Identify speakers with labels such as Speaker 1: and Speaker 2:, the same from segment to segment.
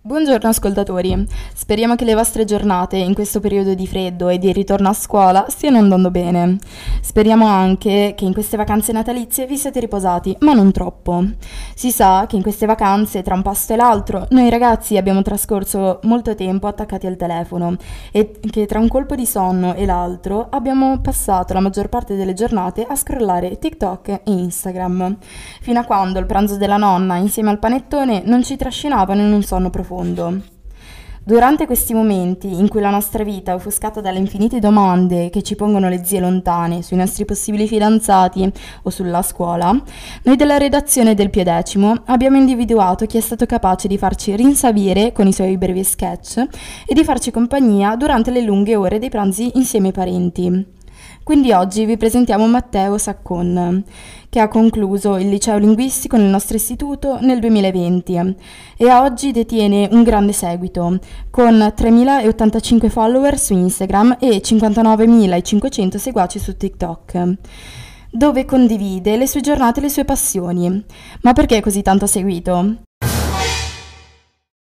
Speaker 1: Buongiorno ascoltatori, speriamo che le vostre giornate in questo periodo di freddo e di ritorno a scuola stiano andando bene. Speriamo anche che in queste vacanze natalizie vi siete riposati, ma non troppo. Si sa che in queste vacanze, tra un pasto e l'altro, noi ragazzi abbiamo trascorso molto tempo attaccati al telefono e che tra un colpo di sonno e l'altro abbiamo passato la maggior parte delle giornate a scrollare TikTok e Instagram, fino a quando il pranzo della nonna insieme al panettone non ci trascinavano in un sonno profondo profondo. Durante questi momenti in cui la nostra vita è offuscata dalle infinite domande che ci pongono le zie lontane sui nostri possibili fidanzati o sulla scuola, noi della redazione del Piedecimo abbiamo individuato chi è stato capace di farci rinsavire con i suoi brevi sketch e di farci compagnia durante le lunghe ore dei pranzi insieme ai parenti. Quindi oggi vi presentiamo Matteo Saccon, che ha concluso il liceo linguistico nel nostro istituto nel 2020 e oggi detiene un grande seguito, con 3.085 follower su Instagram e 59.500 seguaci su TikTok dove condivide le sue giornate e le sue passioni. Ma perché così tanto seguito?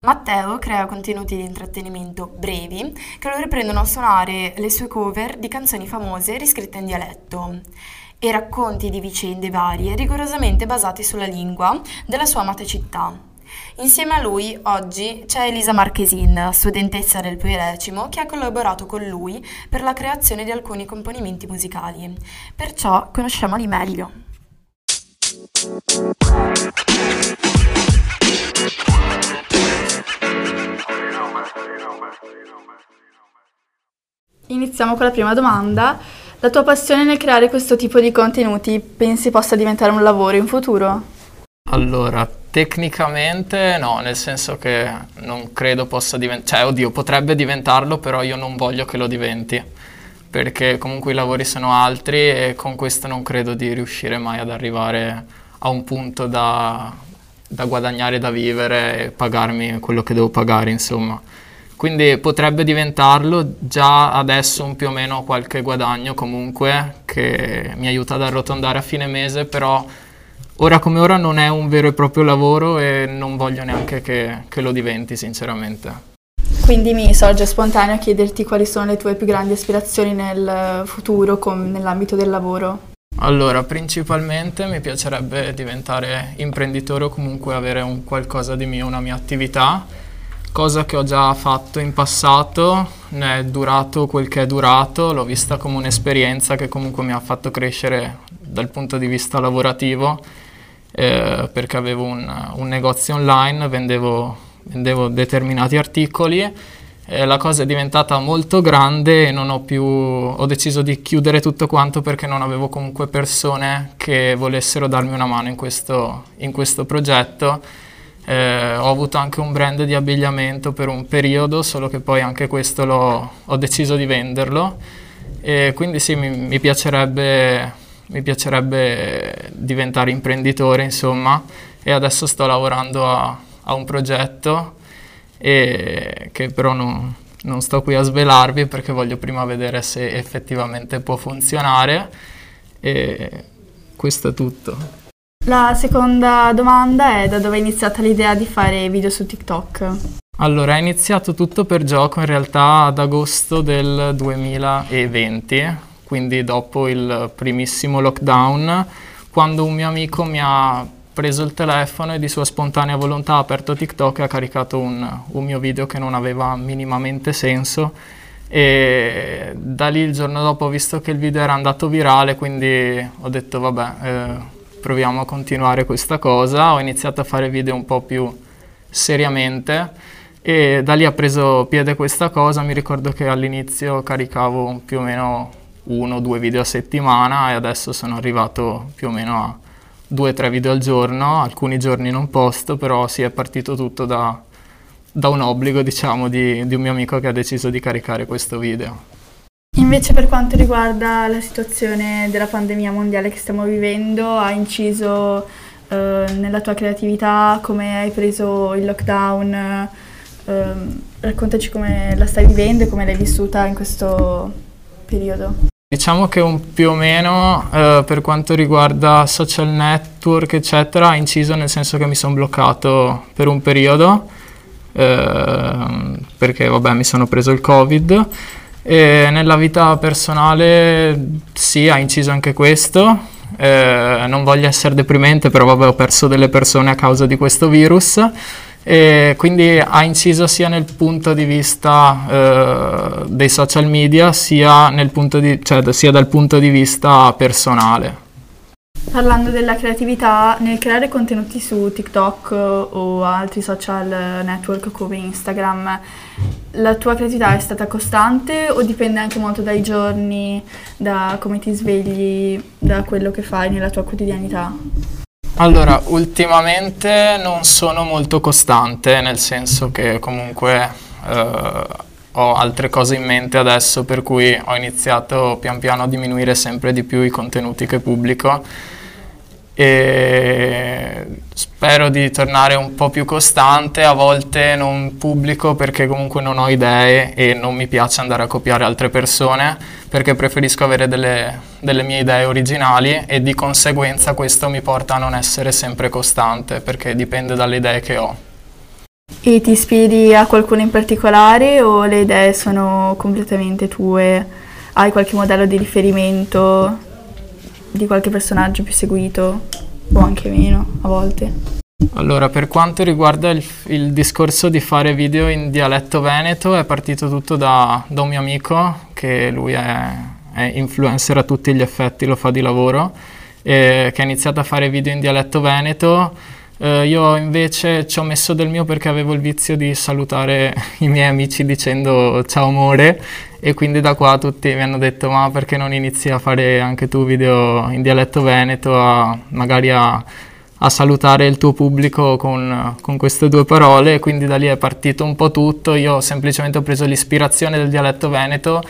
Speaker 1: Matteo crea contenuti di intrattenimento brevi che lo riprendono a suonare le sue cover di canzoni famose riscritte in dialetto e racconti di vicende varie rigorosamente basati sulla lingua della sua amata città. Insieme a lui oggi c'è Elisa Marchesin, studentessa del Puerecimo, che ha collaborato con lui per la creazione di alcuni componimenti musicali. Perciò conosciamoli meglio. Iniziamo con la prima domanda. La tua passione nel creare questo tipo di contenuti pensi possa diventare un lavoro in futuro?
Speaker 2: Allora, tecnicamente no, nel senso che non credo possa diventare, cioè oddio, potrebbe diventarlo, però io non voglio che lo diventi, perché comunque i lavori sono altri e con questo non credo di riuscire mai ad arrivare a un punto da, da guadagnare, da vivere e pagarmi quello che devo pagare, insomma. Quindi potrebbe diventarlo già adesso un più o meno qualche guadagno comunque che mi aiuta ad arrotondare a fine mese, però ora come ora non è un vero e proprio lavoro e non voglio neanche che, che lo diventi sinceramente.
Speaker 1: Quindi mi sorge spontaneo chiederti quali sono le tue più grandi aspirazioni nel futuro com- nell'ambito del lavoro.
Speaker 2: Allora, principalmente mi piacerebbe diventare imprenditore o comunque avere un qualcosa di mio, una mia attività, cosa che ho già fatto in passato, ne è durato quel che è durato, l'ho vista come un'esperienza che comunque mi ha fatto crescere dal punto di vista lavorativo, eh, perché avevo un, un, negozio online, vendevo, vendevo determinati articoli eh, la cosa è diventata molto grande e non ho più, ho deciso di chiudere tutto quanto perché non avevo comunque persone che volessero darmi una mano in questo, in questo progetto. Eh, ho avuto anche un brand di abbigliamento per un periodo, solo che poi anche questo ho deciso di venderlo. E quindi sì, mi, mi, piacerebbe, mi piacerebbe diventare imprenditore, insomma, e adesso sto lavorando a, a un progetto che però non, non sto qui a svelarvi perché voglio prima vedere se effettivamente può funzionare e questo è tutto.
Speaker 1: La seconda domanda è da dove è iniziata l'idea di fare video su TikTok?
Speaker 2: Allora, è iniziato tutto per gioco in realtà ad agosto del 2020, quindi dopo il primissimo lockdown, quando un mio amico mi ha preso il telefono e di sua spontanea volontà ha aperto TikTok e ha caricato un, un mio video che non aveva minimamente senso e da lì il giorno dopo ho visto che il video era andato virale quindi ho detto vabbè eh, proviamo a continuare questa cosa. Ho iniziato a fare video un po' più seriamente e da lì ha preso piede questa cosa. Mi ricordo che all'inizio caricavo più o meno uno o due video a settimana e adesso sono arrivato più o meno a due o tre video al giorno, alcuni giorni non posto, però sì, è partito tutto da, da un obbligo, diciamo, di, di un mio amico che ha deciso di caricare questo video.
Speaker 1: Invece per quanto riguarda la situazione della pandemia mondiale che stiamo vivendo, ha inciso eh, nella tua creatività, come hai preso il lockdown, eh, raccontaci come la stai vivendo e come l'hai vissuta in questo periodo.
Speaker 2: Diciamo che un più o meno eh, per quanto riguarda social network eccetera ha inciso nel senso che mi sono bloccato per un periodo eh, perché vabbè mi sono preso il covid e nella vita personale sì ha inciso anche questo eh, non voglio essere deprimente però vabbè ho perso delle persone a causa di questo virus e quindi ha inciso sia nel punto di vista eh, dei social media sia, di, cioè, sia dal punto di vista personale.
Speaker 3: Parlando della creatività, nel creare contenuti su TikTok o altri social network come Instagram, la tua creatività è stata costante o dipende anche molto dai giorni, da come ti svegli, da quello che fai nella tua quotidianità?
Speaker 2: Allora, ultimamente non sono molto costante, nel senso che comunque eh, ho altre cose in mente adesso, per cui ho iniziato pian piano a diminuire sempre di più i contenuti che pubblico e spero di tornare un po' più costante, a volte non pubblico perché comunque non ho idee e non mi piace andare a copiare altre persone perché preferisco avere delle, delle mie idee originali e di conseguenza questo mi porta a non essere sempre costante perché dipende dalle idee che ho.
Speaker 3: E ti ispiri a qualcuno in particolare o le idee sono completamente tue? Hai qualche modello di riferimento? Di qualche personaggio più seguito o anche meno a volte?
Speaker 2: Allora, per quanto riguarda il, il, discorso di fare video in dialetto veneto, è partito tutto da, da un mio amico, che lui è, è, influencer a tutti gli effetti, lo fa di lavoro, e, che ha iniziato a fare video in dialetto veneto. Eh, io invece ci ho messo del mio perché avevo il vizio di salutare i miei amici dicendo ciao amore e quindi da qua tutti mi hanno detto ma perché non inizi a fare anche tu video in dialetto veneto, a, magari a, a, salutare il tuo pubblico con, con, queste due parole? E quindi da lì è partito un po' tutto, io semplicemente ho preso l'ispirazione del dialetto veneto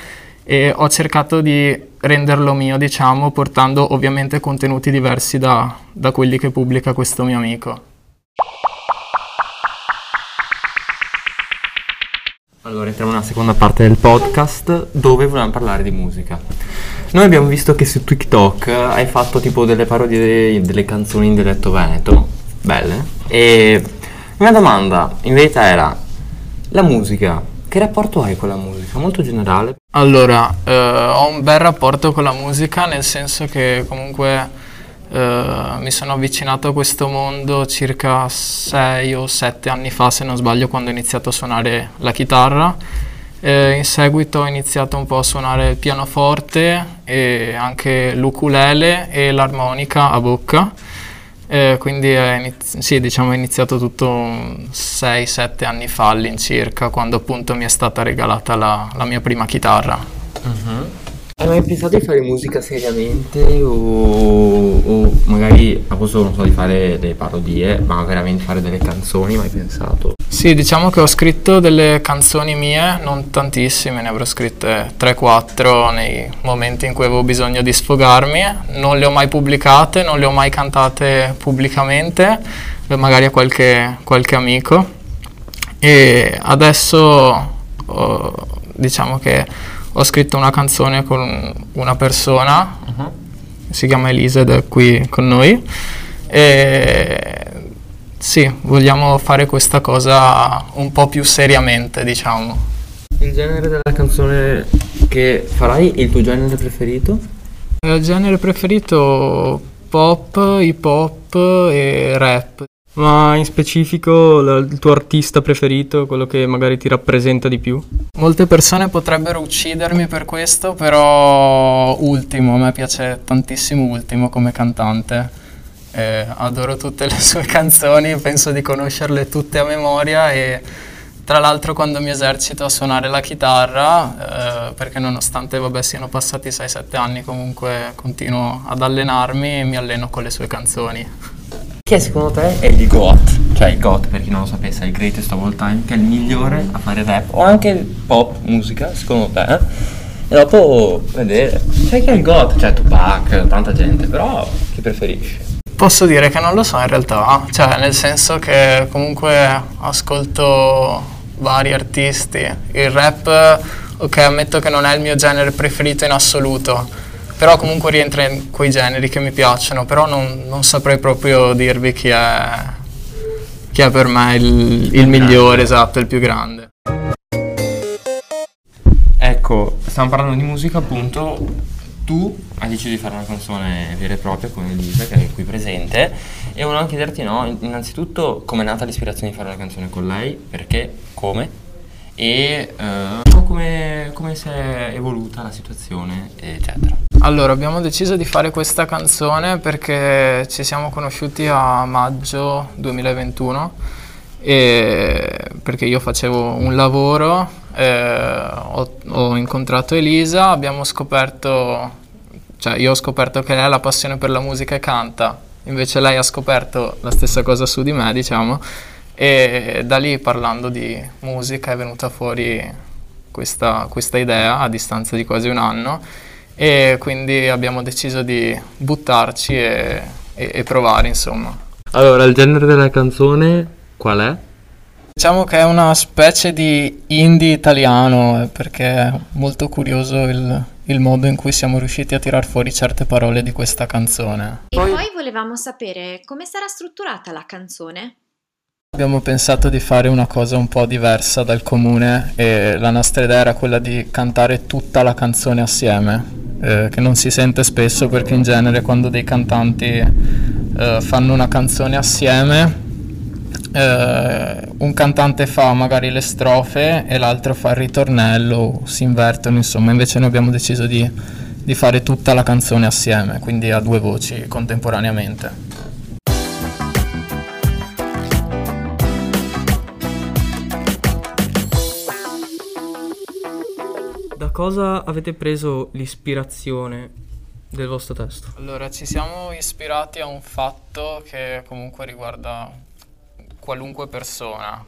Speaker 2: e ho cercato di renderlo mio, diciamo, portando ovviamente contenuti diversi da, da quelli che pubblica questo mio amico.
Speaker 4: Allora entriamo nella seconda parte del podcast dove vogliamo parlare di musica. Noi abbiamo visto che su TikTok hai fatto tipo delle parodie delle, delle canzoni in dialetto veneto, belle, e la mia domanda in verità era, la musica, che rapporto hai con la musica? Molto generale.
Speaker 2: Allora, eh, ho un bel rapporto con la musica nel senso che comunque Uh, mi sono avvicinato a questo mondo circa 6 o 7 anni fa, se non sbaglio, quando ho iniziato a suonare la chitarra. Uh, in seguito ho iniziato un po' a suonare il pianoforte e anche l'ukulele e l'armonica a bocca. Uh, quindi è, inizi- sì, diciamo, è iniziato tutto 6-7 anni fa all'incirca, quando appunto mi è stata regalata la, la mia prima chitarra.
Speaker 4: Uh-huh. Hai mai pensato di fare musica seriamente o, o magari a posto non so di fare delle parodie, ma veramente fare delle canzoni, mai pensato?
Speaker 2: Sì, diciamo che ho scritto delle canzoni mie, non tantissime, ne avrò scritte 3-4 nei momenti in cui avevo bisogno di sfogarmi, non le ho mai pubblicate, non le ho mai cantate pubblicamente, magari a qualche, qualche amico e adesso oh, diciamo che ho scritto una canzone con una persona, uh-huh. si chiama Elisa ed è qui con noi. E sì, vogliamo fare questa cosa un po' più seriamente, diciamo.
Speaker 4: Il genere della canzone che farai, il tuo genere preferito?
Speaker 2: Il genere preferito pop, hip hop e rap.
Speaker 5: Ma in specifico il tuo artista preferito, quello che magari ti rappresenta di più?
Speaker 2: Molte persone potrebbero uccidermi per questo, però Ultimo, a me piace tantissimo Ultimo come cantante. Eh, adoro tutte le sue canzoni, penso di conoscerle tutte a memoria e tra l'altro quando mi esercito a suonare la chitarra, eh, perché nonostante vabbè, siano passati 6-7 anni comunque continuo ad allenarmi e mi alleno con le sue canzoni.
Speaker 4: Chi è secondo te è il GOAT? Cioè il GOAT, per chi non lo sapesse, è il greatest of all time, che è il migliore a fare rap o anche pop, musica, secondo te? Eh? E dopo vedere. Sai chi è il GOAT? Cioè Tupac, tanta gente, però chi preferisci?
Speaker 2: Posso dire che non lo so in realtà, cioè nel senso che comunque ascolto vari artisti. Il rap, ok, ammetto che non è il mio genere preferito in assoluto però comunque rientra in quei generi che mi piacciono, però non, non saprei proprio dirvi chi è che è per me il, il migliore, esatto, il più grande.
Speaker 4: Ecco, stiamo parlando di musica appunto. Tu hai deciso di fare una canzone vera e propria con Elisa, che è qui presente, e volevo chiederti, no, innanzitutto come è nata l'ispirazione di fare la canzone con lei, perché, come, e po' come, come si è evoluta la situazione, eccetera.
Speaker 2: Allora, abbiamo deciso di fare questa canzone perché ci siamo conosciuti a maggio 2021 e perché io facevo un lavoro, eh, ho, ho incontrato Elisa, abbiamo scoperto, cioè io ho scoperto che lei ha la passione per la musica e canta, invece lei ha scoperto la stessa cosa su di me, diciamo, e da lì parlando di musica è venuta fuori questa, questa idea a distanza di quasi un anno e quindi abbiamo deciso di buttarci e, e, e provare insomma.
Speaker 4: Allora, il genere della canzone qual è?
Speaker 2: Diciamo che è una specie di indie italiano eh, perché è molto curioso il, il modo in cui siamo riusciti a tirar fuori certe parole di questa canzone.
Speaker 6: E poi, poi volevamo sapere come sarà strutturata la canzone.
Speaker 2: Abbiamo pensato di fare una cosa un po' diversa dal comune e la nostra idea era quella di cantare tutta la canzone assieme eh, che non si sente spesso perché in genere quando dei cantanti eh, fanno una canzone assieme eh, un cantante fa magari le strofe e l'altro fa il ritornello, si invertono insomma, invece noi abbiamo deciso di, di fare tutta la canzone assieme, quindi a due voci contemporaneamente.
Speaker 5: cosa avete preso l'ispirazione del vostro testo?
Speaker 2: Allora, ci siamo ispirati a un fatto che comunque riguarda qualunque persona,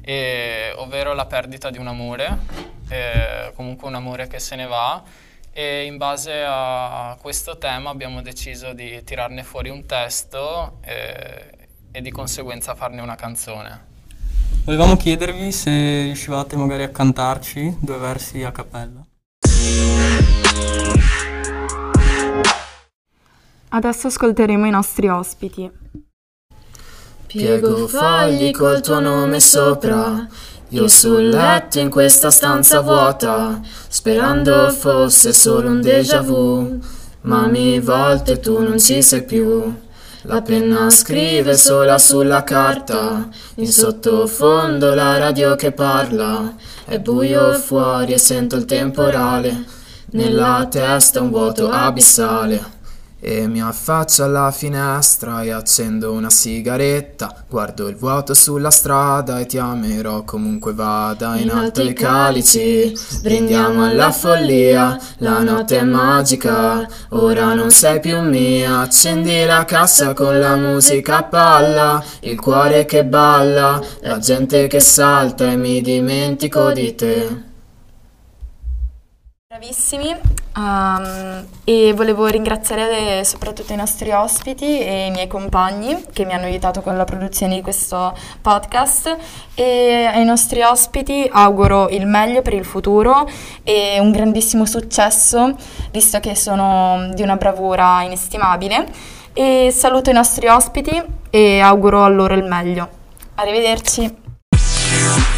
Speaker 2: e, ovvero la perdita di un amore, e, comunque un amore che se ne va e in base a questo tema abbiamo deciso di tirarne fuori un testo e, e di conseguenza farne una canzone.
Speaker 5: Volevamo chiedervi se riuscivate magari a cantarci due versi a cappella.
Speaker 1: Adesso ascolteremo i nostri ospiti.
Speaker 7: Piego fogli col tuo nome sopra, io sul letto in questa stanza vuota, sperando fosse solo un déjà vu, ma mi volte tu non ci sei più. La penna scrive sola sulla carta, in sottofondo la radio che parla, è buio fuori e sento il temporale, nella testa un vuoto abissale. E mi affaccio alla finestra e accendo una sigaretta. Guardo il vuoto sulla strada e ti amerò. Comunque vada In alto i calici, brindiamo alla follia. La notte è magica, ora non sei più mia. Accendi la cassa con la musica a palla. Il cuore che balla, la gente che salta e mi dimentico di te
Speaker 1: Bravissimi um, e volevo ringraziare soprattutto i nostri ospiti e i miei compagni che mi hanno aiutato con la produzione di questo podcast e ai nostri ospiti auguro il meglio per il futuro e un grandissimo successo visto che sono di una bravura inestimabile e saluto i nostri ospiti e auguro a loro il meglio. Arrivederci.